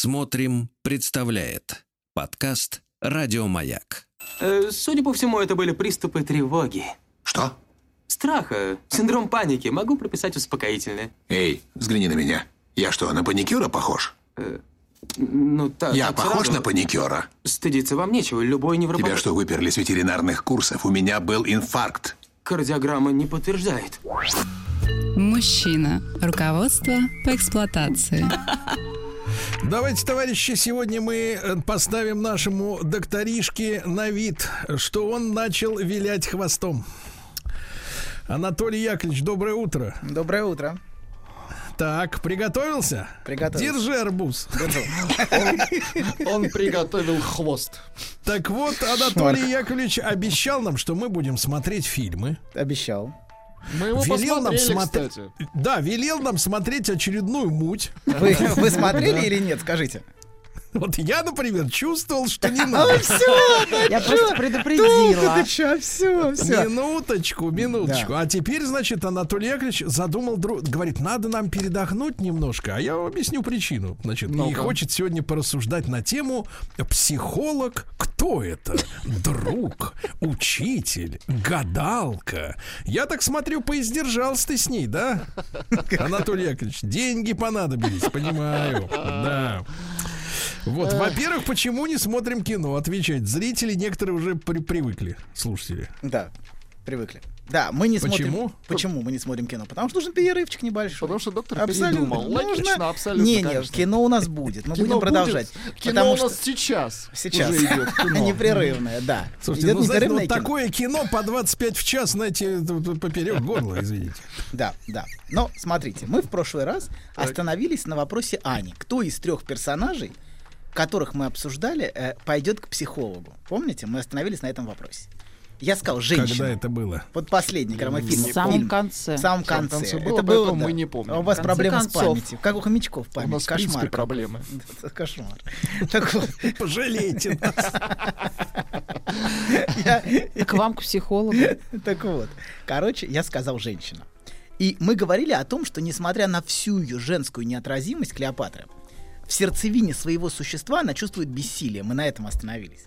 Смотрим, представляет подкаст Радиомаяк. Э, судя по всему, это были приступы тревоги. Что? Страха, синдром паники. Могу прописать успокоительное. Эй, взгляни на меня. Я что, на паникюра похож? Ну, так, Я похож сразу. на паникюра? Стыдиться вам нечего. Любой невропат... Тебя что, выперли с ветеринарных курсов? У меня был инфаркт. Кардиограмма не подтверждает. Мужчина. Руководство по эксплуатации. Давайте, товарищи, сегодня мы э, поставим нашему докторишке на вид, что он начал вилять хвостом. Анатолий Яковлевич, доброе утро. Доброе утро. Так, приготовился? Приготовился. Держи арбуз. Он приготовил хвост. Так вот, Анатолий Яковлевич обещал нам, что мы будем смотреть фильмы. Обещал. Мы его велел нам смотреть. Да, велел нам смотреть очередную муть. Вы, вы смотрели или нет, скажите? Вот я, например, чувствовал, что не надо. Я просто предупредила. что, все, Минуточку, минуточку. А теперь, значит, Анатолий Яковлевич задумал, говорит, надо нам передохнуть немножко, а я объясню причину. Значит, и хочет сегодня порассуждать на тему психолог, кто это? Друг, учитель, гадалка. Я так смотрю, поиздержался ты с ней, да? Анатолий Яковлевич, деньги понадобились, понимаю. Да. Вот, во-первых, почему не смотрим кино? Отвечать. Зрители некоторые уже при- привыкли, слушатели. Да, привыкли. Да, мы не Почему? смотрим. Почему мы не смотрим кино? Потому что нужен перерывчик небольшой. Потому что доктор Абсолютно. передумал. Логично, Нужно- абсолютно, Не, не, конечно. кино у нас будет. Мы Кино будем продолжать. будет. Кино потому у что нас сейчас. сейчас Уже идет кино. непрерывное, да. Слушайте, Идет ну, знаете, непрерывное вот кино. такое кино по 25 в час, знаете, поперек горла, извините. Да, да. Но смотрите, мы в прошлый раз остановились на вопросе Ани. Кто из трех персонажей, которых мы обсуждали, э, пойдет к психологу? Помните, мы остановились на этом вопросе. Я сказал, женщина. Когда это было? Вот последний, когда мы фильм. В самом фильм. конце. В самом В конце. конце было, это было, да. мы не помним. А у вас проблемы с памятью. Как у хомячков У память. нас, в принципе, Кошмар. проблемы. Это Кошмар. Так вот, Пожалейте нас. К вам, к психологу. Так вот, короче, я сказал женщина. И мы говорили о том, что несмотря на всю ее женскую неотразимость Клеопатры, в сердцевине своего существа она чувствует бессилие. Мы на этом остановились.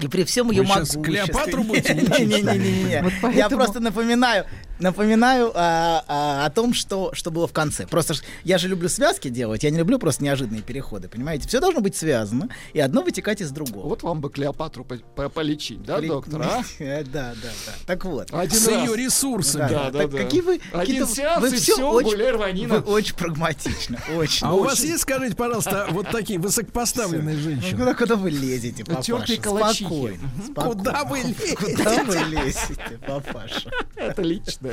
И при всем ее могуществе... Клеопатру будете? Не-не-не. Я просто напоминаю, напоминаю а, а, о том, что, что было в конце. Просто ж- я же люблю связки делать, я не люблю просто неожиданные переходы, понимаете? Все должно быть связано, и одно вытекать из другого. Вот вам бы Клеопатру по- по- полечить, да, При- доктор, а? Э, Да, да, да. Так вот. Один С раз. ее ресурсами. Да, да, так да. какие вы... Один сеанс, вы и всё всё, очень- гуляй рванина. Вы очень прагматичны, очень. А у вас есть, скажите, пожалуйста, вот такие высокопоставленные Ну, женщины? Куда, куда вы лезете, папаша? Тёртые калачихи. Спокойно, спокойно. Куда вы лезете? Куда вы лезете, папаша? Это личное.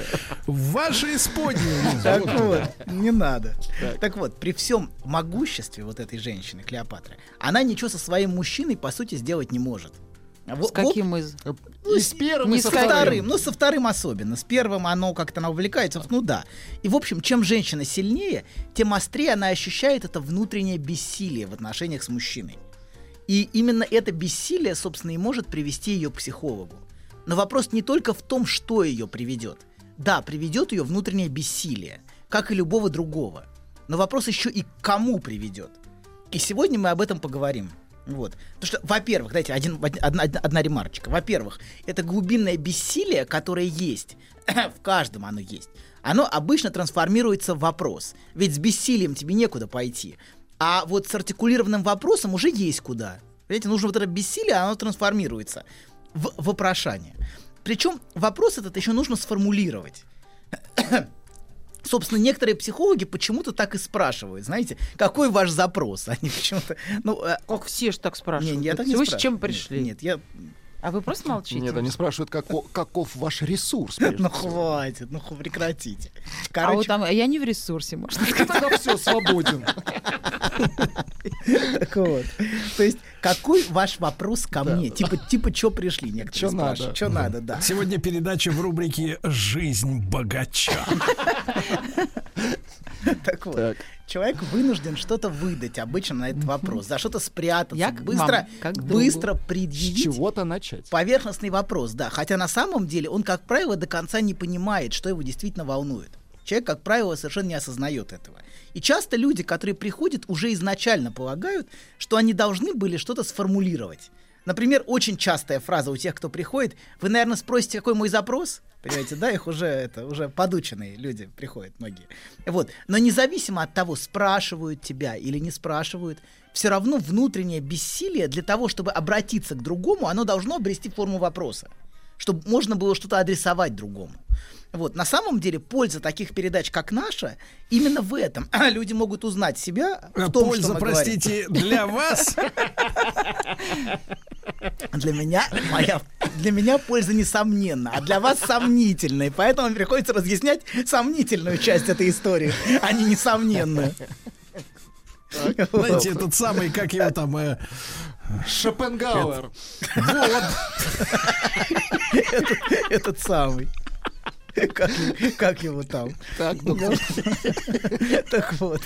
В ваши исподние. Так вот не надо. Так вот, при всем могуществе вот этой женщины, Клеопатры, она ничего со своим мужчиной, по сути, сделать не может. А С каким из... И с первым, Не и со каким? вторым, ну со вторым особенно. С первым оно как-то она увлекается, ну да. И в общем, чем женщина сильнее, тем острее она ощущает это внутреннее бессилие в отношениях с мужчиной. И именно это бессилие, собственно, и может привести ее к психологу. Но вопрос не только в том, что ее приведет. Да, приведет ее внутреннее бессилие, как и любого другого. Но вопрос еще и к кому приведет. И сегодня мы об этом поговорим. Вот. Потому что, во-первых, дайте один, одна, одна- одна ремарочка. Во-первых, это глубинное бессилие, которое есть. в каждом оно есть. Оно обычно трансформируется в вопрос. Ведь с бессилием тебе некуда пойти. А вот с артикулированным вопросом уже есть куда. Понимаете, нужно вот это бессилие, оно трансформируется в вопрошание. Причем вопрос этот еще нужно сформулировать. Собственно, некоторые психологи почему-то так и спрашивают. Знаете, какой ваш запрос? Они почему-то... Ну, э, Как все же так спрашивают. не, я так не Вы с чем Нет, пришли? Нет, я... А вы просто молчите? Нет, они спрашивают, како- каков ваш ресурс. Ну хватит, ну прекратите. А вот Короче, там, я не в ресурсе, может. Тогда все, свободен. так вот. То есть, какой ваш вопрос ко мне? Типа, типа, что пришли? Некоторые спрашивают. надо? Что надо, да. Сегодня передача в рубрике «Жизнь богача». Так вот. Так. Человек вынужден что-то выдать обычно на этот вопрос, за что-то спрятаться, Я быстро, другу. быстро предъявить чего-то начать. поверхностный вопрос, да. Хотя на самом деле он, как правило, до конца не понимает, что его действительно волнует. Человек, как правило, совершенно не осознает этого. И часто люди, которые приходят, уже изначально полагают, что они должны были что-то сформулировать. Например, очень частая фраза у тех, кто приходит, вы, наверное, спросите, какой мой запрос? Понимаете, да, их уже, это, уже подученные люди приходят многие. Вот. Но независимо от того, спрашивают тебя или не спрашивают, все равно внутреннее бессилие для того, чтобы обратиться к другому, оно должно обрести форму вопроса чтобы можно было что-то адресовать другому. Вот. На самом деле польза таких передач, как наша, именно в этом. Люди могут узнать себя в том, Польза, что мы простите, для вас. говорим. Для меня, моя, для меня польза несомненна, а для вас сомнительная. Поэтому приходится разъяснять сомнительную часть этой истории, а не несомненную. Знаете, этот самый, как его там... э, Шопенгауэр. Этот, этот самый. Как, как его там? Так, доктор. Так вот.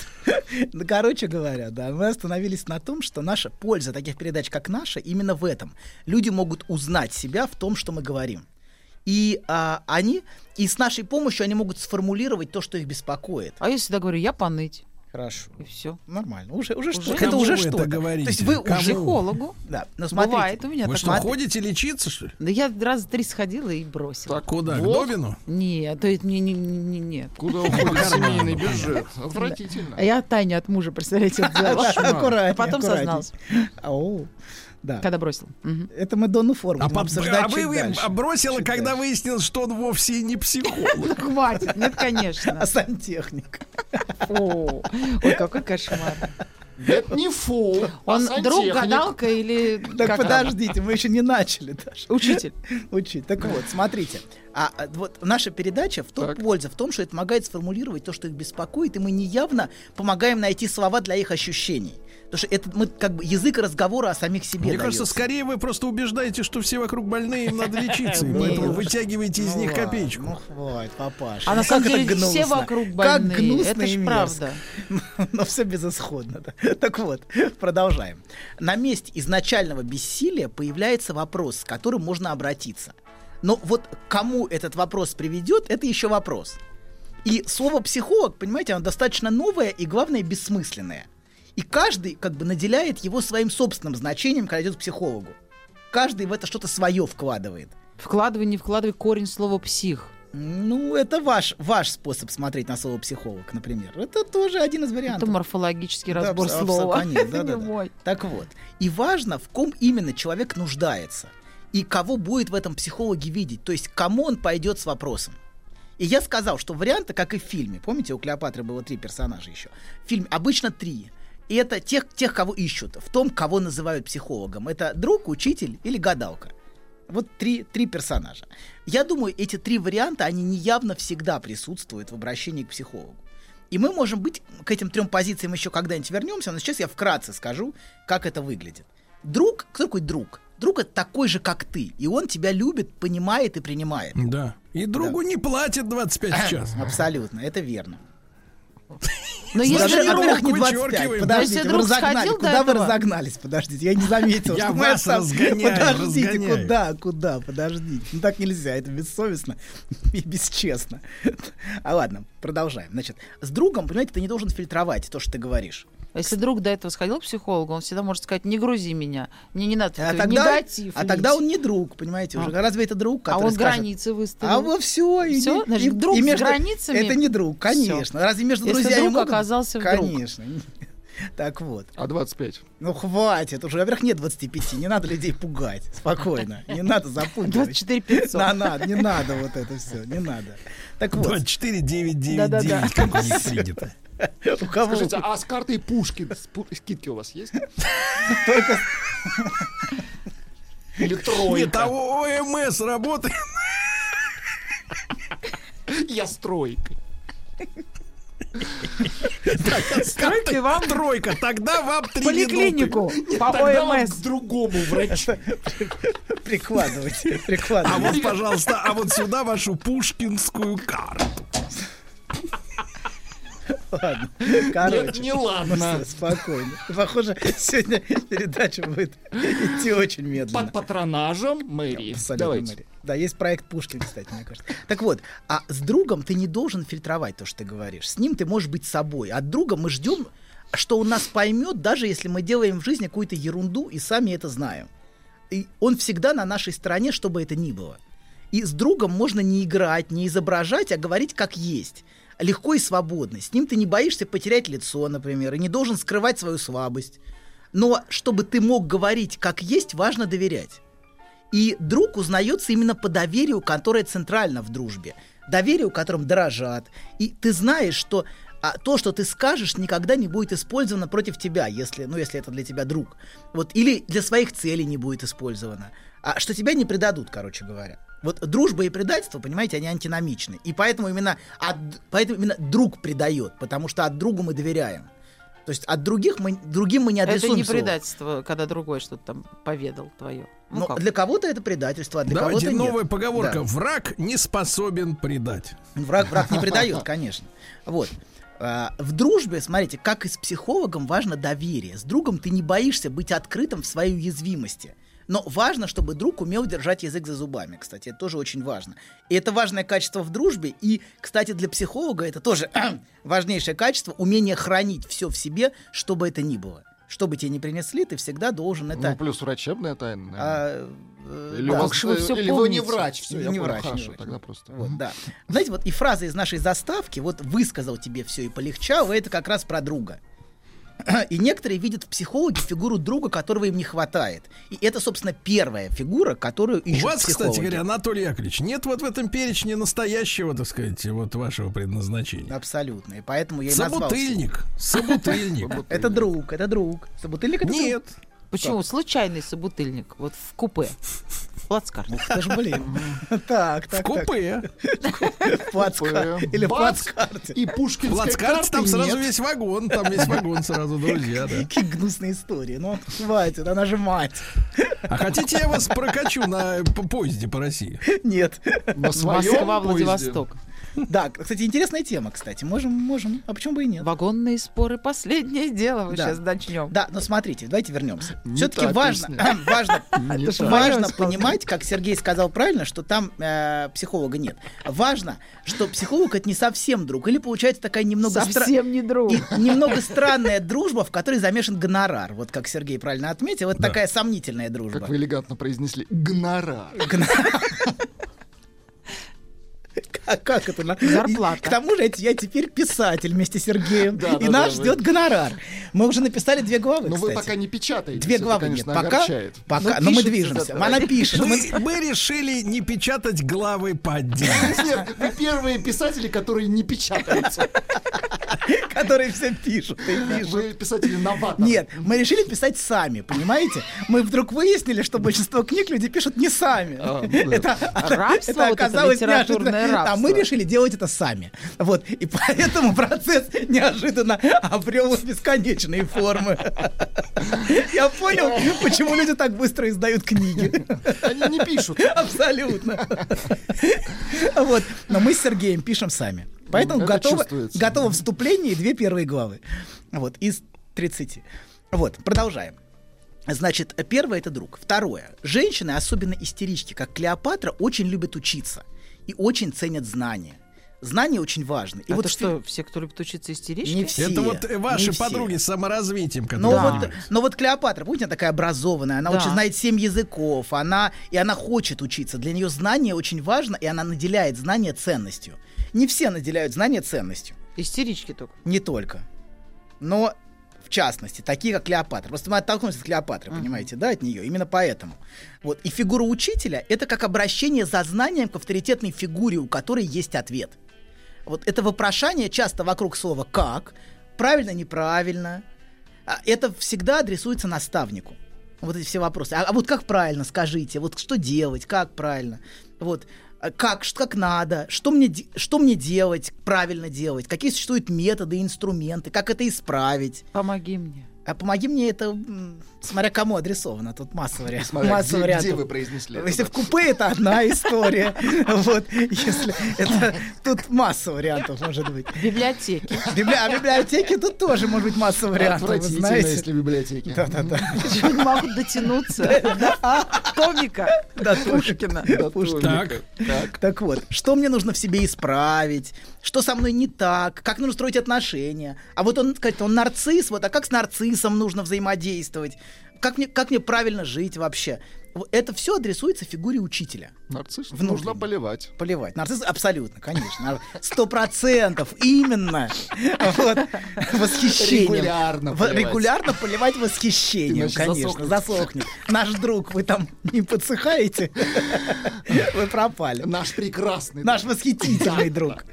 Ну, короче говоря, да, мы остановились на том, что наша польза таких передач, как наша, именно в этом. Люди могут узнать себя в том, что мы говорим. И а, они, и с нашей помощью они могут сформулировать то, что их беспокоит. А я всегда говорю, я поныть. Хорошо. И все. Нормально. Уже, уже, что? Уже? Это уже это что-то. говорите? То есть вы Кому? уже... Психологу. Да, но смотрите. Бывает у меня Вы так. что, ходите лечиться, что ли? Да я раз три сходила и бросила. Так, Куда? К вот Добину? Нет, то есть не, не, не, не- нет. Куда уходит семейный бюджет? Отвратительно. А я Таня от мужа, представляете, взяла. Аккуратнее, А потом созналась, Оу, да. когда бросила. Мгм. Это мы Донну Форму А, под- обсуждать а вы, вы дальше. бросила, Чуть когда дальше. выяснилось, что он вовсе и не психолог. Хватит, нет, конечно. А сантехник. Ой, какой кошмар. Это не фу, а Он друг, сантехник. гадалка или... Так как подождите, мы еще не начали даже. Учитель. Учить. Так вот, смотрите. А а, вот наша передача в том Так. польза в том, что это помогает сформулировать то, что их беспокоит, и мы неявно помогаем найти слова для их ощущений. Потому что это мы как бы язык разговора о самих себе. Мне кажется, даётся. скорее вы просто убеждаете, что все вокруг больные, им надо лечиться, и Нет. поэтому вытягиваете из Ну них копеечку. Ну хватит, папаша. А Ну на самом как это деле все вокруг Как больные. гнусно Это и ж мерзко. правда. Но все безысходно. Так вот, продолжаем. На месте изначального бессилия появляется вопрос, с которым можно обратиться. Но вот к кому этот вопрос приведет, это еще вопрос. И слово психолог, понимаете, оно достаточно новое и, главное, бессмысленное. И каждый как бы наделяет его своим собственным значением, когда идет к психологу. Каждый в это что-то свое вкладывает. Вкладывай, не вкладывай корень слова псих. Ну, это ваш, ваш способ смотреть на слово психолог, например. Это тоже один из вариантов. Это морфологический Да, разбор абсо- слова. абсо- конечно, Это не да-да-да. мой. Так вот, и важно, в ком именно человек нуждается. И кого будет в этом психологе видеть. То есть, кому он пойдет с вопросом. И я сказал, что варианты, как и в фильме. Помните, у Клеопатры было три персонажа еще. В фильме обычно три. И это тех, тех, кого ищут. В том, кого называют психологом. Это друг, учитель или гадалка. Вот три, три персонажа. Я думаю, эти три варианта, они неявно всегда присутствуют в обращении к психологу. И мы можем быть к этим трем позициям еще когда-нибудь вернемся, но сейчас я вкратце скажу, как это выглядит. Друг, кто такой друг? Друг это такой же, как ты, и он тебя любит, понимает и принимает. Да. И другу не платят 25 в час. Абсолютно, это верно. Но если не во-первых, не друг, 25. вычеркиваем. Подождите, Если вы разогнали. Куда вы разогнались? Подождите, я не заметил, Я что мы вас сам- разгоняю, Подождите, разгоняю. куда, куда? Подождите. Ну так нельзя, это бессовестно и бесчестно. А ладно, продолжаем. Значит, с другом, понимаете, ты не должен фильтровать то, что ты говоришь. Если друг до этого сходил к психологу, он всегда может сказать, не грузи меня, мне не надо А тогда, негатив. а лить». тогда он не друг, понимаете, уже. А. Разве это друг, а который он скажет, границы выставил. А вот все, и, Всё? и- Значит, и- друг и с между- границами? Это не друг, конечно. Разве между Если друзьями друг могут- оказался вдруг. Конечно. Так вот. А 25? Ну хватит, уже, во-первых, нет 25, не надо людей пугать. Спокойно, не надо запугивать. 24 500. На, надо, не надо вот это все, не надо. Так вот, 24 9 Да-да-да. 9 как у них принято. у кого Скажите, а с картой Пушкин скидки у вас есть? только Или Нет, тройка? а ОМС работает. Я стройка. Стройки вам Тройка, тогда вам три поликлинику по Тогда вам ОМС. к другому врачу. прикладывайте, А прикладывайте. вот, пожалуйста, а вот сюда вашу пушкинскую карту. Ладно, Нет, короче. не Ну, ладно. всё, спокойно. Похоже, сегодня передача будет идти очень медленно. Под патронажем мэрии. Абсолютно, Давайте. Да, есть проект Пушкин, кстати, мне кажется. Так вот, а с другом ты не должен фильтровать то, что ты говоришь. С ним ты можешь быть собой. От друга мы ждем, что он нас поймет, даже если мы делаем в жизни какую-то ерунду и сами это знаем. И он всегда на нашей стороне, что бы это ни было. И с другом можно не играть, не изображать, а говорить как есть. Легко и свободно. С ним ты не боишься потерять лицо, например, и не должен скрывать свою слабость. Но чтобы ты мог говорить как есть, важно доверять. И друг узнается именно по доверию, которое центрально в дружбе. Доверию, которым дорожат. И ты знаешь, что а, то, что ты скажешь, никогда не будет использовано против тебя, если, ну, если это для тебя друг. Вот, или для своих целей не будет использовано. А что тебя не предадут, короче говоря. Вот дружба и предательство, понимаете, они антиномичны. И поэтому именно, от, поэтому именно друг предает, потому что от другу мы доверяем. То есть от других мы, другим мы не адресуем Это не слово. предательство, когда другой что-то там поведал твое. Ну, Но как? для кого-то это предательство, а для Давайте кого-то нет. новая поговорка. Да. Враг не способен предать. Враг, враг не предает, конечно. Вот. А, В дружбе, смотрите, как и с психологом, важно доверие. С другом ты не боишься быть открытым в своей уязвимости. Но важно, чтобы друг умел держать язык за зубами, кстати, это тоже очень важно. И это важное качество в дружбе, и, кстати, для психолога это тоже важнейшее качество, умение хранить все в себе, что бы это ни было. Что бы тебе ни принесли, ты всегда должен это... Ну, плюс врачебная тайна. наверное. а, э, Или, да. у вас, вы э, всё или вы не врач, все, я Не понял, врач, не хорошо, врач. тогда просто. Вот, да. Знаете, вот и фраза из нашей заставки, вот высказал тебе все и полегчало, это как раз про друга. И некоторые видят в психологе фигуру друга, которого им не хватает. И это, собственно, первая фигура, которую У ищут вас, кстати говоря, Анатолий Яковлевич, нет вот в этом перечне настоящего, так сказать, вот вашего предназначения. Абсолютно. И поэтому я и. Собутыльник. Собутыльник. Это друг, это друг. Собутыльник это Нет. Почему? Случайный собутыльник. Вот в купе. В плацкарте. друг. Даже, блин. Так, так, купе. В Купе. Или в Бац! плацкарте. И пушкинская плацкарте карты там сразу весь вагон. Там весь вагон сразу, друзья. Какие гнусные истории. Ну, хватит, она же мать. А хотите, я вас прокачу на поезде по России? Нет. Москва. Владивосток. Да, кстати, интересная тема, кстати. Можем, можем. А почему бы и нет? Вагонные споры последнее дело. Мы Да. сейчас начнем. Да, но смотрите, давайте вернемся. Не Все-таки та важно, важно, важно понимать, как Сергей сказал правильно, что там э, психолога нет. Важно, что психолог это не совсем друг, или получается такая немного стра- Совсем не друг. и немного странная дружба, в которой замешан гонорар. Вот как Сергей правильно отметил, это такая сомнительная дружба. Как вы элегантно произнесли. Гонорар. А как это? на- Зарплата. К тому же я, теперь писатель вместе с Сергеем, Да, и да, нас да, вы- ждет гонорар. Мы уже написали две главы, Но вы кстати. пока не печатаете. Две главы конечно, нет. Пока, огорчает. пока, Ну, но мы движемся. зато. Она пишет. мы- Мы, мы решили не печатать главы по отдельности. Нет, вы первые писатели, которые не печатаются. которые все пишут и пишут. Вы писатели новаторы. Нет, мы решили писать сами, понимаете? Мы вдруг выяснили, что большинство книг люди пишут не сами. А, ну да. это, Рабство это оказалось литературное неожиданно. А мы решили делать это сами. Вот. И поэтому процесс неожиданно обрел бесконечные формы. Я понял, почему люди так быстро издают книги. Они не пишут. Абсолютно. Вот. Но мы с Сергеем пишем сами. Поэтому это готово, готово вступление и две первые главы. Вот, из 30. Вот, продолжаем. Значит, первое это друг. Второе. Женщины, особенно истерички, как Клеопатра, очень любят учиться и очень ценят знания. Знания очень важны. И И вот в что, все, кто любит учиться истерички? Не все. Это вот ваши не все. подруги с саморазвитием, Но, Да. вот, но вот Клеопатра, помните, она такая образованная, она Да. очень знает семь языков, она, и она хочет учиться. Для нее знание очень важно, и она наделяет знание ценностью. Не все наделяют знание ценностью, Истерички только. не только. Но, в частности, такие, как Клеопатра. Просто мы оттолкнулись от Клеопатры, понимаете, да, от нее. Именно поэтому. Вот. И фигура учителя — это как обращение за знанием к авторитетной фигуре, у которой есть ответ. Вот это вопрошание часто вокруг слова «как», правильно, неправильно, а это всегда адресуется наставнику. Вот эти все вопросы. А, а вот как правильно, скажите, вот что делать, как правильно, вот а как, как надо, что мне, что мне делать, правильно делать, какие существуют методы, инструменты, как это исправить. Помоги мне. А помоги мне это, смотря кому адресовано, тут масса вариантов. Смотря масса где, вариантов. где вы произнесли это, Если да. в купе это одна история, вот, если это, тут масса вариантов может быть. В библи- А в библиотеке тут тоже может быть масса вариантов, вы Отвратительно, знаете. если в библиотеке. Да-да-да. Почему не могут дотянуться до томика Да, Пушкина? Да, Пушкин. Томика. Так. Так вот, что мне нужно в себе исправить, что со мной не так, как нужно строить отношения. А вот он, сказать, он нарцисс, вот, а как с нарциссом нужно взаимодействовать? Как мне, как мне правильно жить вообще? Это все адресуется фигуре учителя. Нарцисс Внутренне. нужно поливать. Поливать. Нарцисс абсолютно, конечно. Сто процентов. Именно. Вот. Восхищением. Регулярно поливать. Регулярно поливать восхищением, конечно. засохнет. Засохнет. Наш друг, вы там не подсыхаете? Вы пропали. Наш прекрасный. Наш восхитительный друг.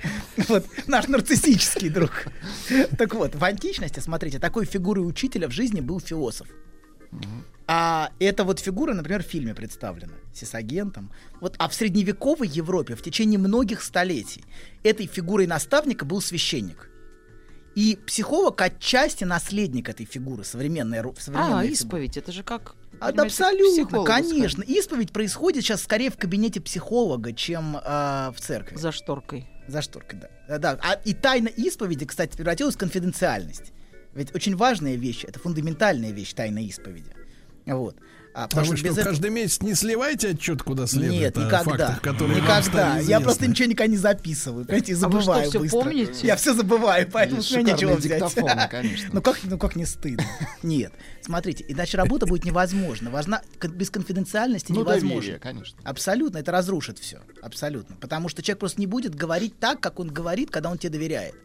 Вот, наш нарциссический друг. Так вот, в античности, смотрите, такой фигурой учителя в жизни был философ. А эта вот фигура, например, в фильме представлена сисагентом. Вот, а в средневековой Европе в течение многих столетий этой фигурой наставника был священник. И психолог отчасти наследник этой фигуры, современной, ру- современной А, фигуры. исповедь, это же как... А, абсолютно, конечно. Исповедь происходит сейчас скорее в кабинете психолога, чем а, в церкви. За шторкой. За шторкой, да. Да. А, и тайна исповеди, кстати, превратилась в конфиденциальность. Ведь очень важная вещь, это фундаментальная вещь тайна исповеди. Вот. А, А потому вы что что, этого- каждый месяц не сливаете отчет куда следует Нет, о никогда. фактах, которые вам никогда. стали Я просто ничего никогда не записываю. Понимаете, и А вы что, забываю всё быстро. помните? Я все забываю, поэтому с меня нечего взять. конечно. Ну как, ну как не стыдно? Нет. Смотрите, иначе работа будет невозможна. Важна без конфиденциальности Ну, невозможно. доверие, конечно. Абсолютно, это разрушит все. Абсолютно. Потому что человек просто не будет говорить так, как он говорит, когда он тебе доверяет.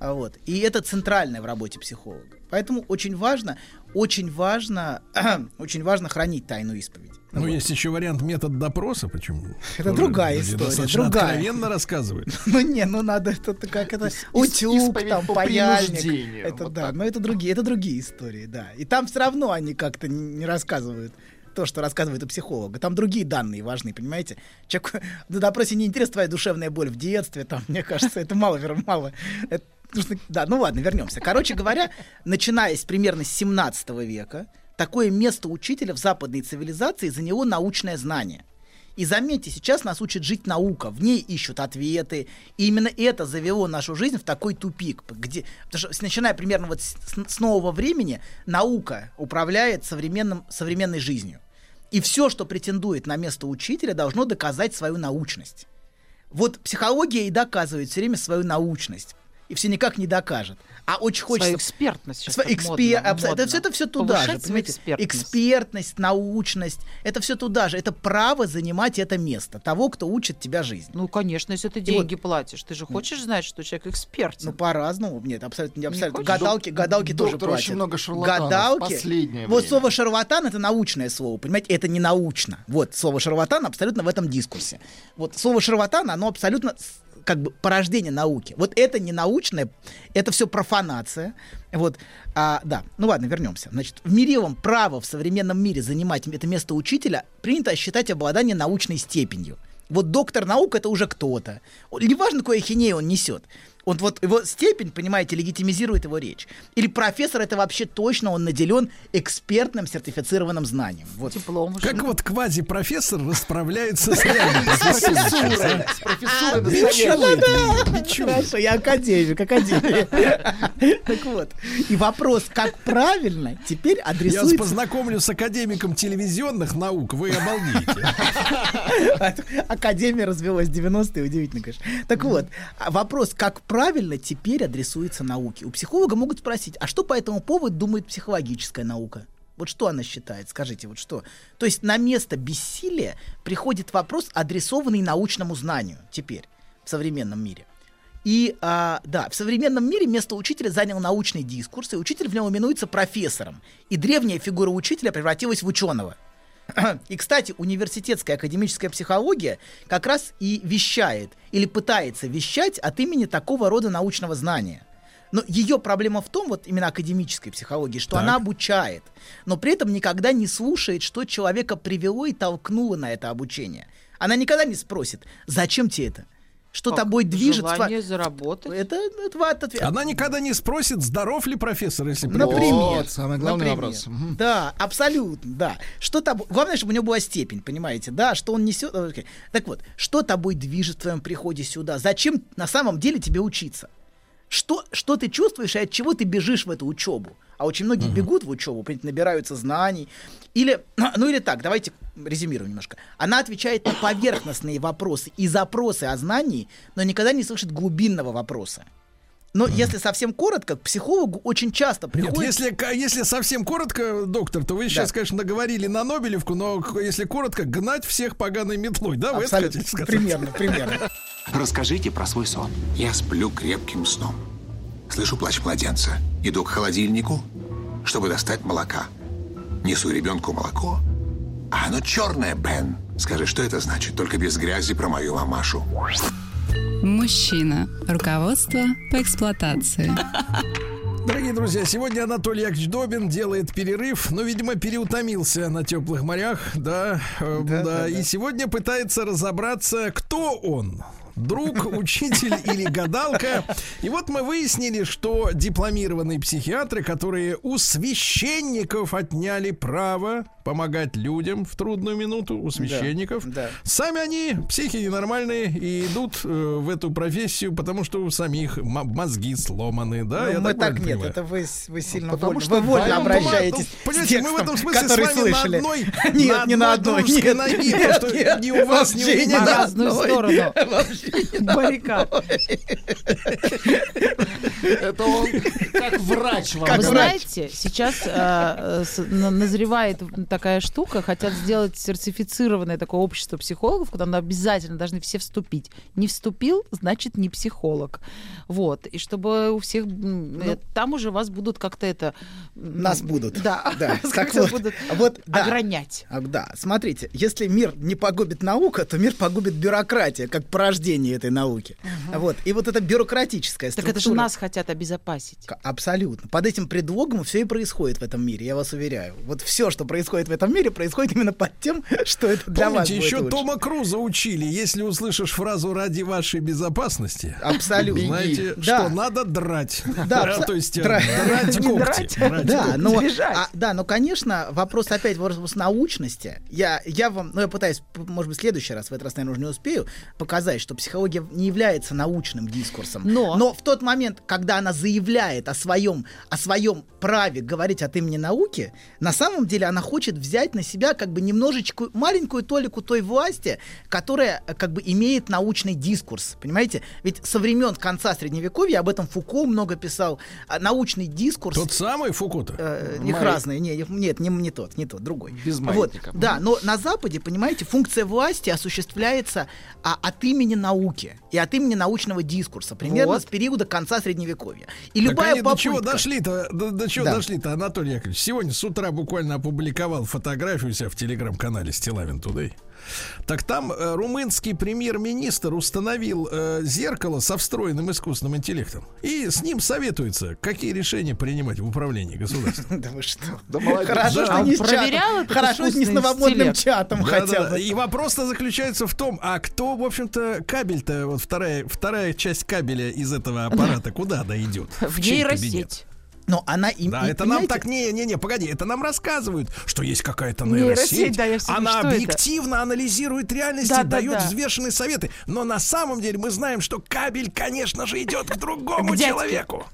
А Вот. И это центральное в работе психолога. Поэтому очень важно, очень важно, очень важно хранить тайну исповеди. Ну, Вот. есть еще вариант метод допроса, почему? Это Тоже другая история, другая. откровенно рассказывают. Ну не, ну надо это как это утюг, исповедь там паяльник. Это да, но это другие, это другие истории, да. И там все равно они как-то не рассказывают то, что рассказывает у психолога. Там другие данные важны, понимаете? Человеку на допросе не интересна твоя душевная боль в детстве, там, мне кажется, это мало, мало. Это да, ну ладно, вернемся. Короче говоря, начиная с примерно с 17 века, такое место учителя в западной цивилизации заняло научное знание. И заметьте, сейчас нас учит жить наука, в ней ищут ответы. И именно это завело нашу жизнь в такой тупик, где, потому что начиная примерно вот с, с нового времени, наука управляет современным, современной жизнью. И все, что претендует на место учителя, должно доказать свою научность. Вот психология и доказывает все время свою научность. И все никак не докажет. А очень хочется... Свою экспертность сейчас Сво- экспер- модно, абсо- это, модно. все, это все туда же, Повышать свою понимаете? экспертность. Экспертность, научность, это все туда же. Это право занимать это место того, кто учит тебя жизнь. Ну, конечно, если ты И деньги платишь, ты же хочешь знать, что человек эксперт. Ну, по-разному. Нет, абсолютно не абсолютно. хочешь? Гадалки, гадалки тоже платят. очень много шарлатанов Гадалки. последнее вот время. слово шарлатан это научное слово, понимаете? Это не научно. Вот слово шарлатан абсолютно в этом дискурсе. Вот слово шарлатан, оно абсолютно как бы порождение науки. Вот это не научное, это все профанация. Вот, а, да. Ну ладно, вернемся. Значит, в миревом право в современном мире занимать это место учителя принято считать обладание научной степенью. Вот доктор наук это уже кто-то. Неважно, какой ахинею он несет. Он вот его степень, понимаете, легитимизирует его речь. Или профессор это вообще точно он наделен экспертным сертифицированным знанием. Вот. Диплом уже. Как вот квази-профессор расправляется с профессурой. С профессурой настоящей. Хорошо, я академик, академик. Так вот. И вопрос, как правильно, теперь Я вас адресуется... познакомлю с академиком телевизионных наук, вы обалдеете. Академия развелась в 90-е, удивительно, конечно. Так вот, а вопрос, как правильно теперь адресуется науке. У психолога могут спросить, а что по этому поводу думает психологическая наука? Вот что она считает, скажите, вот что? То есть на место бессилия приходит вопрос, адресованный научному знанию теперь в современном мире. И а, да, в современном мире место учителя занял научный дискурс, и учитель в нем именуется профессором. И древняя фигура учителя превратилась в ученого. И, кстати, университетская академическая психология как раз и вещает или пытается вещать от имени такого рода научного знания. Но ее проблема в том, вот именно академической психологии, что Так. она обучает, но при этом никогда не слушает, что человека привело и толкнуло на это обучение. Она никогда не спросит, зачем тебе это? Что Как? тобой движет? Желание заработать. Это, это ответ. Она никогда не спросит, здоров ли профессор, если Например. Вот, самый главный Например. вопрос. Да, абсолютно, да. Что тобой... Главное, чтобы у него была степень, понимаете, да, что он несет. э. Так вот, что тобой движет в твоем приходе сюда? Зачем на самом деле тебе учиться? Что, что ты чувствуешь и от чего ты бежишь в эту учебу? А очень многие бегут в учебу, набираются знаний. Или, ну или так, давайте резюмируем немножко. Она отвечает на поверхностные вопросы и запросы о знании, но никогда не слышит глубинного вопроса. Но если совсем коротко, к психологу очень часто Нет, приходит... если, ка- если совсем коротко, доктор, то вы сейчас, конечно, наговорили на Нобелевку, но если коротко, гнать всех поганой метлой, да, вы это хотите сказать? Примерно, примерно. Расскажите про свой сон. Я сплю крепким сном. Слышу плач младенца. Иду к холодильнику, чтобы достать молока. Несу ребенку молоко. А оно черное, Бен. Скажи, что это значит? Только без грязи про мою мамашу. Мужчина. Руководство по эксплуатации. Дорогие друзья, сегодня Анатолий Яковлевич Добин делает перерыв, но, видимо, переутомился на теплых морях, да, э, да, и сегодня пытается разобраться, кто он. Друг, учитель или гадалка. И вот мы выяснили, что дипломированные психиатры, которые у священников отняли право помогать людям в трудную минуту, у священников, да. сами они психи ненормальные и идут э, в эту профессию, потому что у самих мозги сломаны, да? Ну, Я мы так так нет, это вы, вы сильно Потому вольно, что вы вольно да, ну, обращаетесь ну, с понимаете, мы в текстом, этом смысле с вами слышали. на одной, нет, не на одной, нет, ноге, нет, потому что нет, ни у вас, ни у меня. не На на разную одной. сторону. Вообще не на Баррикад. Это он как врач вам. Вы знаете, сейчас э, э, назревает такая штука, хотят сделать сертифицированное такое общество психологов, куда мы обязательно должны все вступить. Не вступил, значит не психолог. Вот. И чтобы у всех... м, э, там уже вас будут как-то это... Нас будут. Да. Так как-то вот. огранять. А, Да, смотрите, если мир не погубит наука, то мир погубит бюрократия, как порождение этой науки. Вот. И вот эта бюрократическая Так структура... это же нас хотят обезопасить. Абсолютно. Под этим предлогом все и происходит в этом мире, я вас уверяю. Вот все, что происходит в этом мире, происходит именно под тем, что это для вас Помните, будет еще лучше. Тома Круза учили, если услышишь фразу «ради вашей безопасности», Абсолютно. знаете, Да. что надо драть. Да, А, абсо- то есть э, дра- драть когти. драть. Драть Да, но, а, да, но, конечно, вопрос опять вопрос научности. Я, я вам, ну, я пытаюсь, может быть, в следующий раз, в этот раз, наверное, уже не успею, показать, что психология не является научным дискурсом. Но- в тот момент, когда она заявляет о своем, о своем праве говорить от имени науки, на самом деле она хочет взять на себя как бы немножечко, маленькую толику той власти, которая э, как бы имеет научный дискурс, понимаете? Ведь со времен конца Средневековья, об этом Фуко много писал, а, научный дискурс... Тот самый Фукута. Э, их Май- разные, не, их- нет, не, не тот, не тот, другой. Без вот, маятника. да, но на Западе, понимаете, функция власти осуществляется а, от имени науки и от имени научного дискурса, примерно Вот. с периода конца Средневековья. И Так любая они до чего попытка- дошли-то? До, до чего Да. дошли-то, Анатолий Яковлевич? Сегодня с утра буквально опубликовал фотографию себя в телеграм-канале Стилавин Тудей. Так там э, румынский премьер-министр установил э, зеркало со встроенным искусственным интеллектом. И с ним советуется, какие решения принимать в управлении государством. Да вы что? Да молодец. Хорошо, что не с чатом. Хорошо, не с новомодным чатом хотя бы. И вопрос-то заключается в том, а кто, в общем-то, кабель-то, вот вторая, вторая часть кабеля из этого аппарата куда дойдет? В чей кабинет? нейросеть. Но она им... Да, и, это нам понимаете, так не, не, не, погоди, это нам рассказывают, что есть какая-то Нейросеть, нейросеть, да, я всё она что это? объективно анализирует реальность Да, и да, дает да. взвешенные советы. Но на самом деле мы знаем, что кабель, конечно же, идет к другому К дядьке. человеку.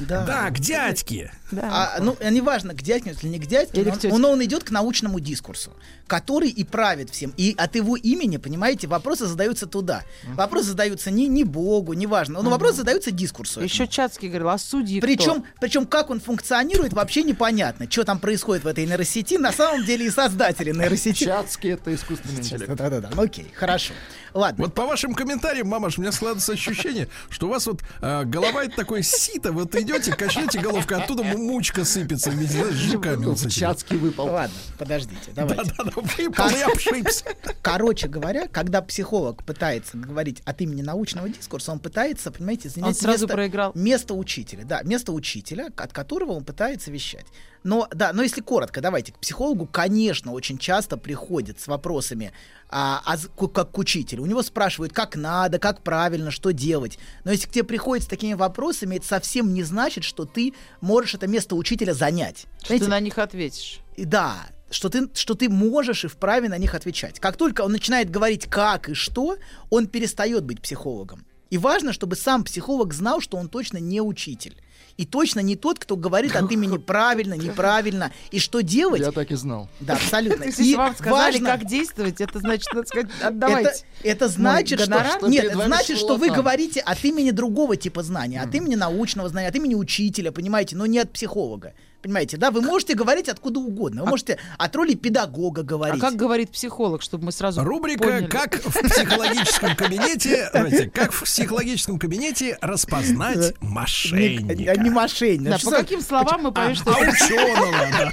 Да. Да, к дядьке. Да. А, ну, неважно, к дядьке или не к дядьке, Или тётке. он, он идет к научному дискурсу, который и правит всем. И от его имени, понимаете, вопросы задаются туда. Вопросы задаются не, не Богу, неважно, но вопросы задаются дискурсу. Еще Чацкий говорил, а судьи Причем, кто? причем, как он функционирует, вообще непонятно. Что там происходит в этой нейросети, на самом деле и создатели нейросети. Чатский это искусственный интеллект. Да-да-да, ну окей, хорошо. Ладно. Вот по вашим комментариям, мамаш, у меня складывается ощущение, что у вас вот э, голова это такое сито, вот идете, качнете головкой, оттуда мучка сыпется вместе с жуками. Чатский выпал. Ладно, подождите, давайте. Да-да-да, выпал и обшибся. Короче говоря, когда психолог пытается говорить от имени научного дискурса, он пытается, понимаете, занять Он сразу место, проиграл. место учителя. Да, место учителя, от которого он пытается вещать. Но, да, но если коротко, давайте, к психологу, конечно, очень часто приходят с вопросами, а, а как к учителю. У него спрашивают, как надо, как правильно, что делать. Но если к тебе приходят с такими вопросами, это совсем не значит, что ты можешь это место учителя занять. Что ты на них ответишь. И да, что ты, что ты можешь и вправе на них отвечать. Как только он начинает говорить как и что, он перестает быть психологом. И важно, чтобы сам психолог знал, что он точно не учитель. И точно не тот, кто говорит от имени правильно, неправильно, и что делать. Я так и знал. Да, абсолютно. Если вам сказали, как действовать, это значит, надо сказать, это, отдавайте. это значит, что, нет, это значит, что вы говорите от имени другого типа знания, от имени научного знания, от имени учителя, понимаете, но не от психолога. Понимаете, да? Вы можете говорить откуда угодно. Вы можете от роли педагога А говорить. как говорит психолог, чтобы мы сразу Рубрика поняли? «Как в психологическом кабинете...» Давайте, «Как в психологическом кабинете распознать мошенника?» а не мошенник. Да, Что- по каким словам мы поешь, что А ученого.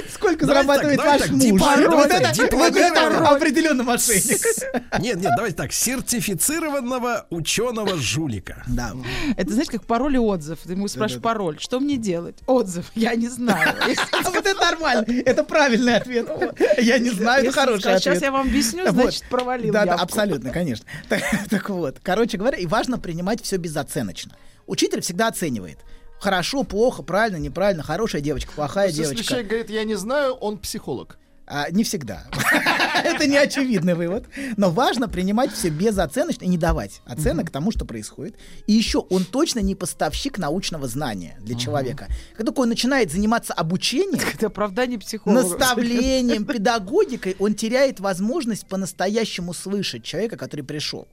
Сколько зарабатывает ваш муж? Вот это определенно мошенник. Нет, нет, давайте так. Сертифицированного ученого-жулика. Да. Это, знаете, как пароль и отзыв. Ты ему спрашиваешь пароль. Что мне делать? Отзыв. Я не знаю. Вот это нормально. Это правильный ответ. Я не знаю, это Если хороший скажешь, Сейчас ответ. я вам объясню, значит, провалил Да, абсолютно, конечно. Так, вот, короче говоря, и важно принимать все безоценочно. Учитель всегда оценивает. Хорошо, плохо, правильно, неправильно, хорошая девочка, плохая Если девочка. человек говорит, я не знаю, он психолог. А, не всегда. Это не очевидный вывод. Но важно принимать все безоценочно и не давать оценок тому, что происходит. И еще он точно не поставщик научного знания для человека. Как только он начинает заниматься обучением, Это оправдание психолога. наставлением, педагогикой, он теряет возможность по-настоящему слышать человека, который пришел.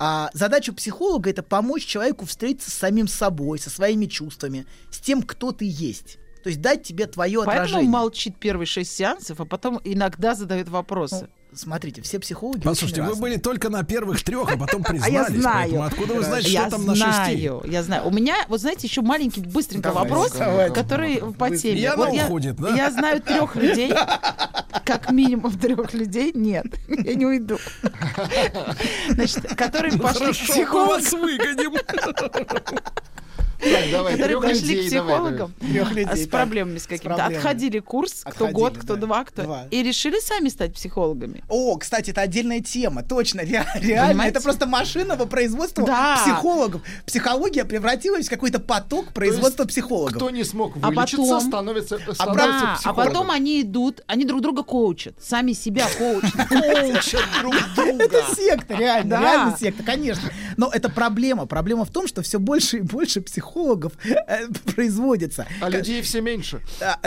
А задача психолога это помочь человеку встретиться с самим собой, со своими чувствами, с тем, кто ты есть. То есть дать тебе твое Поэтому отражение. молчит первые шесть сеансов, а потом иногда задает вопросы. Смотрите, все психологи Послушайте, очень вы разные. были только на первых трех, а потом А я признались. знаю. Поэтому откуда вы знаете, я что там на шести? знаю, я знаю. У меня, вот знаете, еще маленький быстренько Давай, вопрос, давай. который по теме. Она Вот я, уходит, да? я знаю трех людей, как минимум трех людей. Нет, я не уйду. Значит, которые Ну, пошли к Хорошо, мы психологу, вас выгоним. Так, давай, которые пошли к давай, психологам людей, а с проблемами с какими-то. Отходили курс, кто Отходили, год, кто да. два, кто... Два. И решили сами стать психологами. О, кстати, это отдельная тема, точно, ре- реально. Понимаете? Это просто машинного производства Да. психологов. Психология превратилась в какой-то поток производства психологов. Кто не смог А вылечиться, потом- становится, становится Да, а потом они идут, они друг друга коучат, сами себя коучат. Коучат друг друга. Это секта, реально, реально секта, конечно. Но это проблема. Проблема в том, что все больше и больше психологов э, производится. А людей все меньше.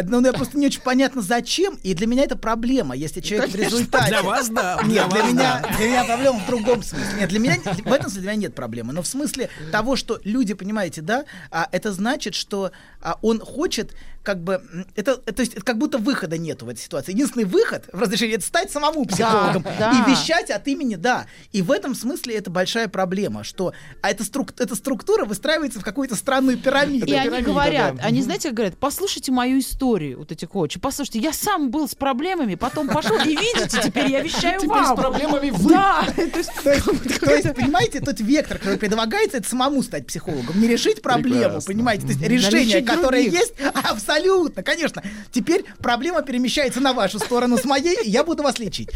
Ну, я просто не очень понятно, зачем. И для меня это проблема, если человек в результате... Для вас, да. Нет, для меня, для меня проблема в другом смысле. Нет, для меня в этом смысле для меня нет проблемы. Но в смысле того, что люди, понимаете, да, а, это значит, что а, он хочет как бы это, это, то есть это как будто выхода нету в этой ситуации. Единственный выход в разрешении это стать самому психологом да. и вещать от имени да. И в этом смысле это большая проблема, что а эта, струк, эта структура выстраивается в какую-то странную пирамиду. И они пирамида, говорят, да. они, знаете, как говорят, послушайте мою историю, вот эти коучи, послушайте, я сам был с проблемами, потом пошел, и видите, теперь я вещаю Теперь с вам. проблемами вы. Да, то есть понимаете, тот вектор, который предлагается, это самому стать психологом. Не решить проблему, Прекрасно. понимаете? То есть решение, которое есть, абсолютно, конечно. Теперь проблема перемещается на вашу сторону с моей, и я буду вас лечить.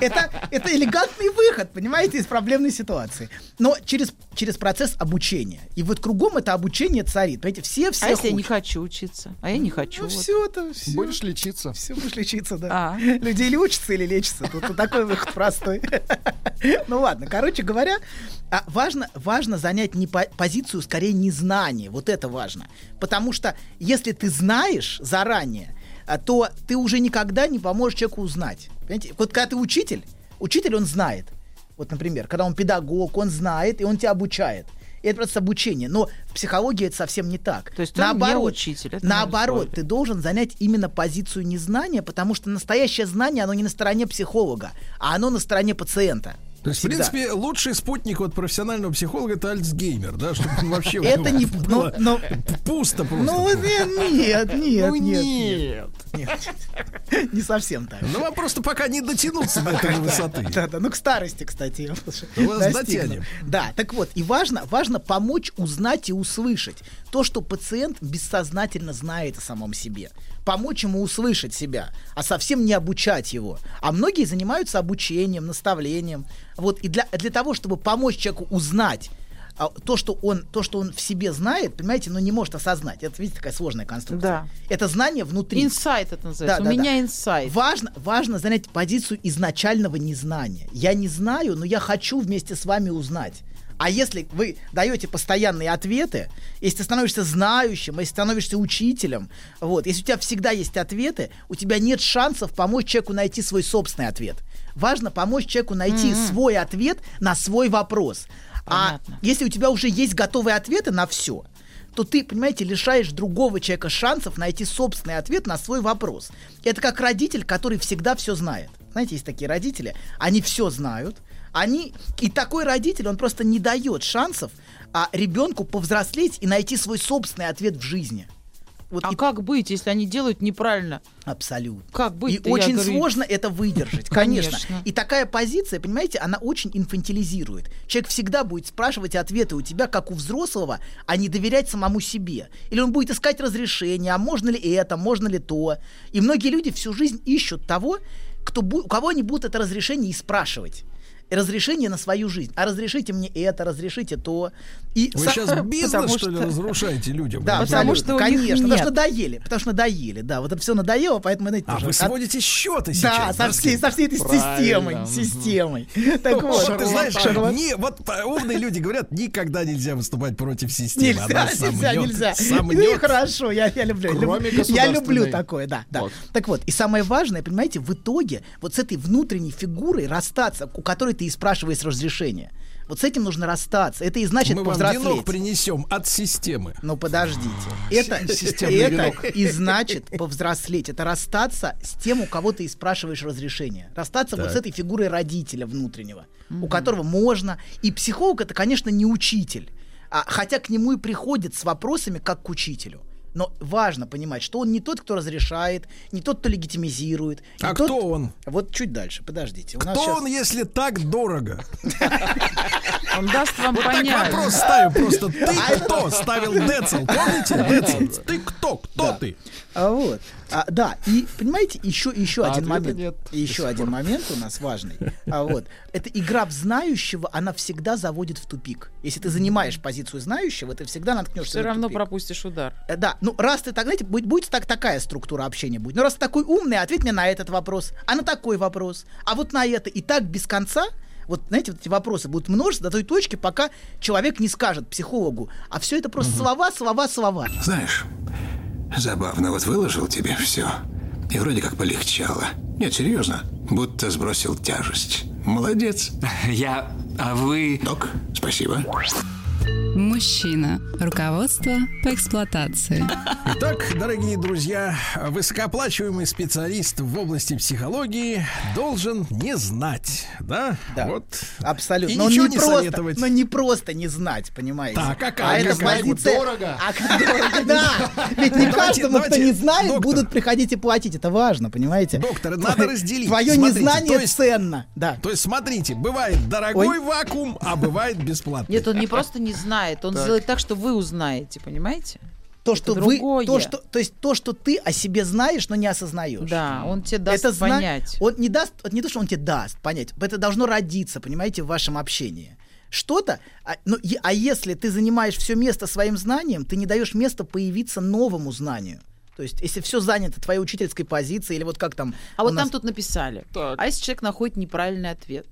Это, это элегантный выход, понимаете, из проблемной ситуации. Но через, через процесс обучения. И вот кругом это обучение царит. Понимаете, все все а если я не хочу учиться? А я не хочу. Ну вот. все это, все. Будешь лечиться. Все будешь лечиться, да. А. Люди или учатся, или лечатся. Тут вот такой выход простой. Ну ладно, короче говоря, а, важно, важно занять не по- позицию, скорее, незнания. Вот это важно. Потому что если ты знаешь заранее, а, то ты уже никогда не поможешь человеку узнать. Понимаете? Вот когда ты учитель, учитель, он знает. Вот, например, когда он педагог, он знает, и он тебя обучает. И это процесс обучения. Но в психологии это совсем не так. То есть он не учитель, это на наоборот, ты должен занять именно позицию незнания, потому что настоящее знание, оно не на стороне психолога, а оно на стороне пациента. То есть, Всегда. в принципе, лучший спутник вот профессионального психолога это Альцгеймер, да, чтобы он вообще Это не... Ну, ну, пусто просто. ну, нет, нет, нет, Ну нет, нет. Не совсем так. Ну, вам просто пока не дотянуться до этой высоты. Да, да, ну к старости, кстати. Вас достигну. дотянем. Да, так вот, и важно, важно помочь узнать и услышать то, что пациент бессознательно знает о самом себе. Помочь ему услышать себя, а совсем не обучать его. А многие занимаются обучением, наставлением. Вот, и для, для того, чтобы помочь человеку узнать а, то, что он, то, что он в себе знает, понимаете, но не может осознать. Это, видите, такая сложная конструкция. Да. Это знание внутри. Инсайт это называется. Да, У да, меня да. инсайт. Важно, важно занять позицию изначального незнания. Я не знаю, но я хочу вместе с вами узнать. А если вы даете постоянные ответы, если ты становишься знающим, если становишься учителем, вот, если у тебя всегда есть ответы, у тебя нет шансов помочь человеку найти свой собственный ответ. Важно помочь человеку найти свой ответ на свой вопрос. Понятно. А если у тебя уже есть готовые ответы на все, то ты, понимаете, лишаешь другого человека шансов найти собственный ответ на свой вопрос. Это как родитель, который всегда все знает. Знаете, есть такие родители, они все знают, они и такой родитель, он просто не дает шансов а, ребенку повзрослеть и найти свой собственный ответ в жизни. Вот А и- как быть, если они делают неправильно? Абсолютно. Как И быть? очень сложно это выдержать, конечно. Конечно. И такая позиция, понимаете, она очень инфантилизирует. Человек всегда будет спрашивать ответы у тебя, как у взрослого, а не доверять самому себе. Или он будет искать разрешение, а можно ли это, можно ли то. И многие люди всю жизнь ищут того, кто, бу- у кого они будут это разрешение и спрашивать. Разрешение на свою жизнь. А разрешите мне это, разрешите то. И Вы са- сейчас бизнес, потому что ли, разрушаете людям? Да, Потому что у них конечно, потому что надоели, потому что надоели, да, вот это все надоело, поэтому знаете, А тоже вы от- сводите счеты да, сейчас? со всей, со всей этой системой, Правильно. системой. Так вот, Вот, ты знаешь, не, вот умные люди говорят, никогда нельзя выступать против системы. Нельзя, нельзя, нельзя. Ну хорошо, я, люблю. Я люблю такое, да, да. Так вот, и самое важное, понимаете, в итоге вот с этой внутренней фигурой расстаться, у которой ты и спрашиваешь разрешение. Вот с этим нужно расстаться. Это и значит Мы вам повзрослеть. венок принесем от системы. Ну подождите. Это, это и значит повзрослеть. Это расстаться с тем, у кого ты и спрашиваешь разрешение. Расстаться вот с этой фигурой родителя внутреннего, у которого можно. И психолог это, конечно, не учитель. А, хотя к нему и приходит с вопросами, как к учителю. Но важно понимать, что он не тот, кто разрешает, не тот, кто легитимизирует. А тот- кто он? Вот чуть дальше, подождите. У нас Кто щас- он, если так дорого? Он даст вам Вот так понять. вопрос ставим просто. Ты кто ставил Децл? Помните? Децл, ты кто? Кто ты? А вот. А, да, и понимаете, еще, еще А один момент. нет еще один момент у нас важный. А вот. Это игра в знающего, она всегда заводит в тупик. Если ты занимаешь позицию знающего, ты всегда наткнешься Все на равно тупик. пропустишь удар. Э, Да, ну раз ты так, знаете, будет, будет так такая структура общения будет. Ну раз ты такой умный, ответь мне на этот вопрос, а на такой вопрос, а вот на это. И так без конца, вот знаете, вот эти вопросы будут множиться до той точки, пока человек не скажет психологу, а все это просто слова, слова, слова. Знаешь, забавно, вот выложил тебе все. И вроде как полегчало. Нет, серьезно. Будто сбросил тяжесть. Молодец. Я... А вы... Док, спасибо. Мужчина. Руководство по эксплуатации. Итак, дорогие друзья, высокооплачиваемый специалист в области психологии должен не знать, да? Да. Вот. Абсолютно. И но ничего не, не просто, советовать. но не просто не знать, понимаете? Так, а как? а это позиция... дорого. А как дорого, да. Ведь не каждому, кто не знает, будут приходить и платить. Это важно, понимаете? Доктор, надо разделить. Твое незнание то есть- ценно. Да. То есть, смотрите, бывает дорогой вакуум, а бывает бесплатный. Нет, он не просто не знает, он сделает так, что вы узнаете, понимаете? То, что Это вы, другое. то, что, то есть то, что ты о себе знаешь, но не осознаешь. Да, он тебе даст это зна- понять. Он не даст, вот не то, что он тебе даст понять, это должно родиться, понимаете, в вашем общении. Что-то, а, ну, е- а если ты занимаешь все место своим знанием, ты не даешь места появиться новому знанию. То есть, если все занято твоей учительской позицией, или вот как там. А вот нас- там тут написали. Так. А если человек находит неправильный ответ?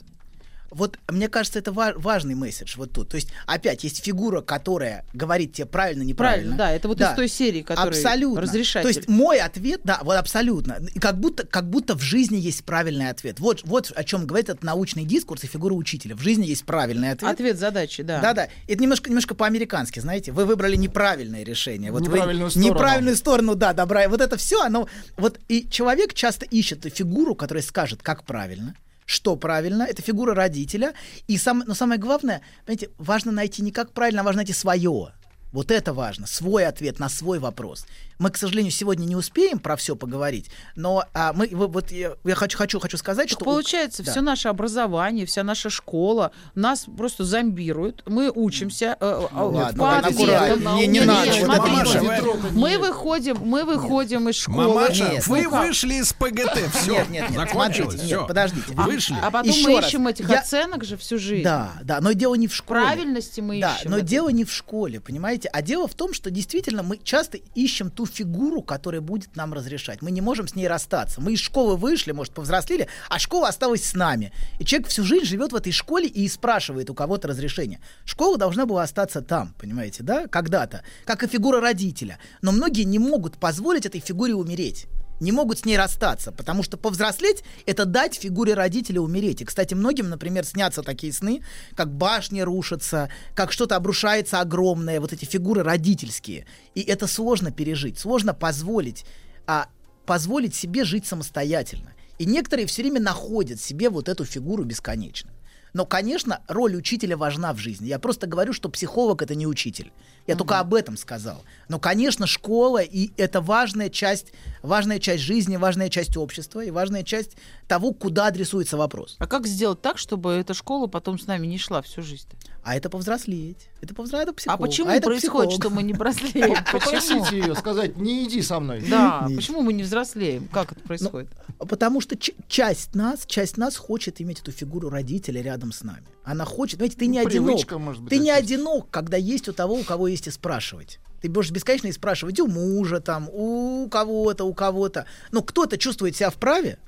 Вот мне кажется, это ва- важный месседж вот тут. То есть, опять, есть фигура, которая говорит тебе правильно, неправильно. Правильно, да, это вот из той серии, которая абсолютно. разрешатель. То есть мой ответ, да, вот абсолютно. И как будто, как будто в жизни есть правильный ответ. Вот, вот о чем говорит этот научный дискурс и фигура учителя. В жизни есть правильный ответ. Ответ задачи, да. Да-да. Это немножко, немножко по-американски, знаете. Вы выбрали неправильное решение. Вот вы- Неправильную сторону. Неправильную сторону, да, добра. Вот это все, оно... Вот и человек часто ищет фигуру, которая скажет, как правильно, что правильно, это фигура родителя. И сам, но самое главное, понимаете, важно найти не как правильно, а важно найти свое. Вот это важно, свой ответ на свой вопрос. Мы, к сожалению, сегодня не успеем про все поговорить, но а, мы, вот я, я хочу, хочу, хочу сказать, Так что... получается, Да. все наше образование, вся наша школа нас просто зомбируют. Мы учимся э, Ну ладно, по ответам. Не- не надо, нет, мы выходим, мы выходим из школы. Мамаша, Нет, вы ну вышли из ПГТ, все, Нет, нет, нет, закончилось, смотрите, все. нет, подождите. Вышли. А потом Еще мы раз, ищем этих я- оценок же всю жизнь. Да, да, но дело не в школе. Правильности мы Да, ищем. но это. дело не в школе, понимаете? А дело в том, что действительно мы часто ищем ту фигуру, которая будет нам разрешать. Мы не можем с ней расстаться. Мы из школы вышли, может, повзрослели, а школа осталась с нами. И человек всю жизнь живет в этой школе и спрашивает у кого-то разрешение. Школа должна была остаться там, понимаете, да, когда-то, как и фигура родителя. Но многие не могут позволить этой фигуре умереть не могут с ней расстаться, потому что повзрослеть — это дать фигуре родителя умереть. И, кстати, многим, например, снятся такие сны, как башни рушатся, как что-то обрушается огромное, вот эти фигуры родительские. И это сложно пережить, сложно позволить, а, позволить себе жить самостоятельно. И некоторые все время находят себе вот эту фигуру бесконечно. Но, конечно, роль учителя важна в жизни. Я просто говорю, что психолог это не учитель. Я только об этом сказал. Но, конечно, школа и это важная часть, важная часть жизни, важная часть общества и важная часть того, куда адресуется вопрос. А как сделать так, чтобы эта школа потом с нами не шла всю жизнь? А это повзрослеть. Это повзрослеть, это А психолог. почему это происходит, психолог. что мы не взрослеем? Попросите ее сказать, не иди со мной. Да, почему мы не взрослеем? Как это происходит? Потому что часть нас, часть нас хочет иметь эту фигуру родителя рядом с нами. Она хочет, знаете, ты не Ну, одинок. может быть, ты не одинок, когда есть у того, у кого есть и спрашивать. Ты можешь бесконечно и спрашивать у мужа, там, у кого-то, у кого-то. Но кто-то чувствует себя вправе,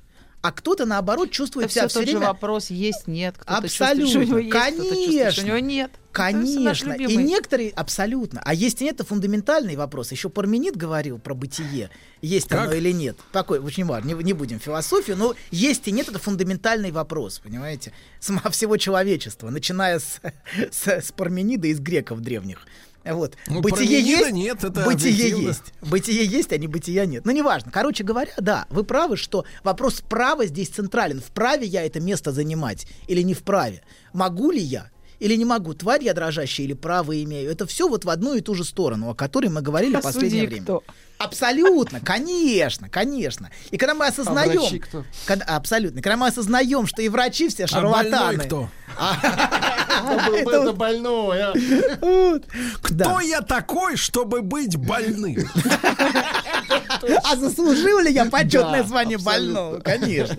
а кто-то, наоборот, чувствует Это себя все все тот же время... вопрос, есть, нет. Кто-то Абсолютно. чувствует, что у него есть, кто-то чувствует, что Конечно. у него нет. Конечно. И некоторые абсолютно. А есть и нет, это фундаментальный вопрос. Еще Парменид говорил про бытие. Есть Как? оно или нет. Такой очень важно. Не, не будем философию, но есть и нет, это фундаментальный вопрос, понимаете? Сама всего человечества, начиная с, с, с Парменида из греков древних. Вот. Ну, бытие есть, нет, это бытие объективно. есть. Бытие есть, а не бытия нет. Ну, неважно. Короче говоря, да, вы правы, что вопрос права здесь централен. Вправе я это место занимать или не вправе? Могу ли я? Или не могу, тварь я дрожащая или право имею. Это все вот в одну и ту же сторону, о которой мы говорили в А последнее судьи время. кто? Абсолютно, конечно, конечно. И когда мы осознаем, врачи кто? когда, абсолютно, когда мы осознаем, что и врачи все А шарлатаны. больной кто? Это. Вот. Кто я такой, чтобы быть больным? А заслужил ли я почетное звание больного? Конечно,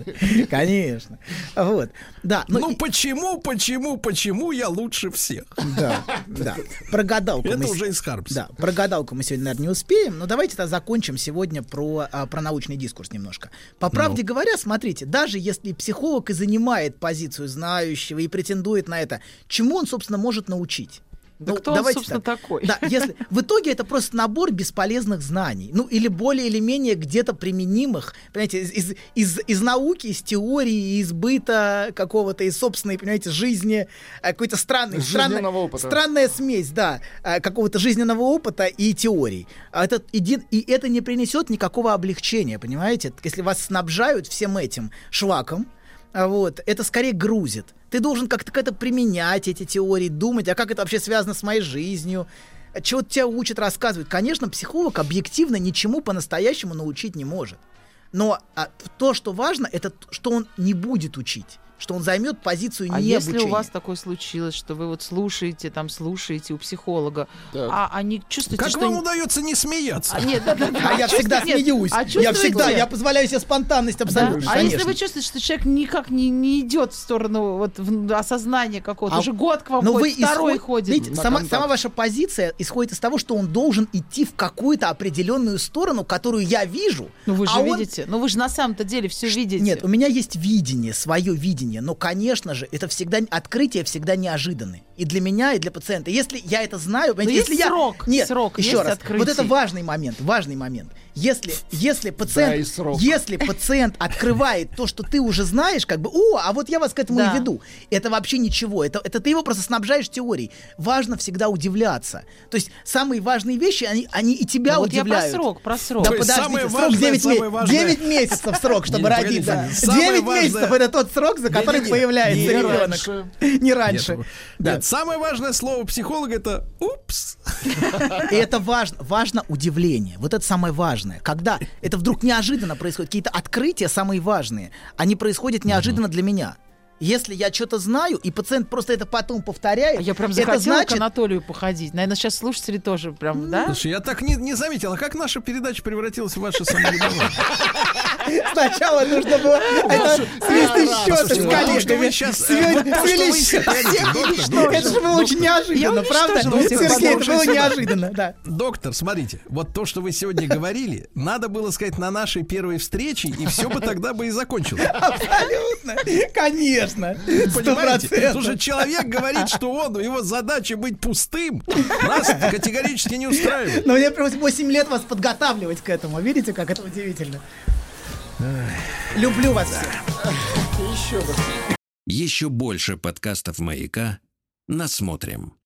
конечно. Вот, да. ну Ну и- почему, почему, почему я лучше всех? Да, да. Про гадалку Это мы уже из Харпса. Да, про гадалку мы сегодня, наверное, не успеем, но давайте тогда закончим сегодня про, а, про научный дискурс немножко. По Ну. правде говоря, смотрите, даже если психолог и занимает позицию знающего и претендует на это, чему он, собственно, может научить? Да кто он, собственно, такой? Да, если в итоге это просто набор бесполезных знаний, ну или более или менее где-то применимых, понимаете, из, из, из, из науки, из теории, из быта какого-то, из собственной, понимаете, жизни, э, какой-то странный, странный, опыта. странная смесь, да, э, какого-то жизненного опыта и теорий. А Это, иди- и это не принесет никакого облегчения, понимаете? Если вас снабжают всем этим шлаком, вот, это скорее грузит. Ты должен как-то как-то применять эти теории, думать, а как это вообще связано с моей жизнью, чего тебя учат, рассказывают. Конечно, психолог объективно ничему по-настоящему научить не может. Но а, то, что важно, это что он не будет учить, что он займет позицию А не если у вас такое случилось, что вы вот слушаете, там слушаете у психолога, Так. а они чувствуете, Как что... вам удается не смеяться? А, нет, да, да, да. А я всегда нет, смеюсь. А я всегда, я позволяю себе спонтанность Да. абсолютно. А конечно. если вы чувствуете, что человек никак не, не идет в сторону вот, в осознания какого-то, А- уже год к вам Но ходит, вы второй исход- ходит. Видите, сама, контакт. сама ваша позиция исходит из того, что он должен идти в какую-то определенную сторону, которую я вижу. Ну вы же а он- видите, ну вы же на самом-то деле все видите. Нет, у меня есть видение, свое видение, но, конечно же, это всегда открытие всегда неожиданное. И для меня, и для пациента. Если я это знаю, есть если я... срок, Нет, срок, еще есть раз. открытий. Вот это важный момент, важный момент. Если, если пациент, срок. если пациент открывает то, что ты уже знаешь, как бы, о, а вот я вас к этому Да. и веду. Это вообще ничего. Это, это ты его просто снабжаешь теорией. Важно всегда удивляться. То есть самые важные вещи, они, они и тебя Ну вот я про срок, про срок. Да То есть подождите, самое срок важное, 9, самое важное- месяцев срок, чтобы не, родиться. погодите, самое 9 важное- месяцев это тот срок, за Не-не-не. появляется Не ребенок. раньше. Не раньше. Нет, Да. нет, самое важное слово психолога это упс. И это важно, важно удивление. Вот это самое важное. Когда это вдруг неожиданно происходит, какие-то открытия самые важные, они происходят неожиданно для меня. Если я что-то знаю, и пациент просто это потом повторяет, А я прям это захотела к значит, Анатолию походить. Наверное, сейчас слушатели тоже прям, да? Слушай, я так не, не заметил, а как наша передача превратилась в ваше самолюбование? сначала нужно было это свести счеты с коллегами. сейчас, э, Свели- счеты. Это же было очень неожиданно, Я правда? Сергей, это было неожиданно, да. Доктор, смотрите, вот то, что вы сегодня говорили, надо было сказать на нашей первой встрече, и все бы тогда бы и закончилось. Абсолютно. Конечно. Сто Понимаете? Слушай, человек говорит, что он, его задача быть пустым, нас категорически не устраивает. Но мне пришлось 8 лет вас подготавливать к этому. Видите, как это удивительно? Люблю вас всех. Еще больше подкастов «Маяка» насмотрим.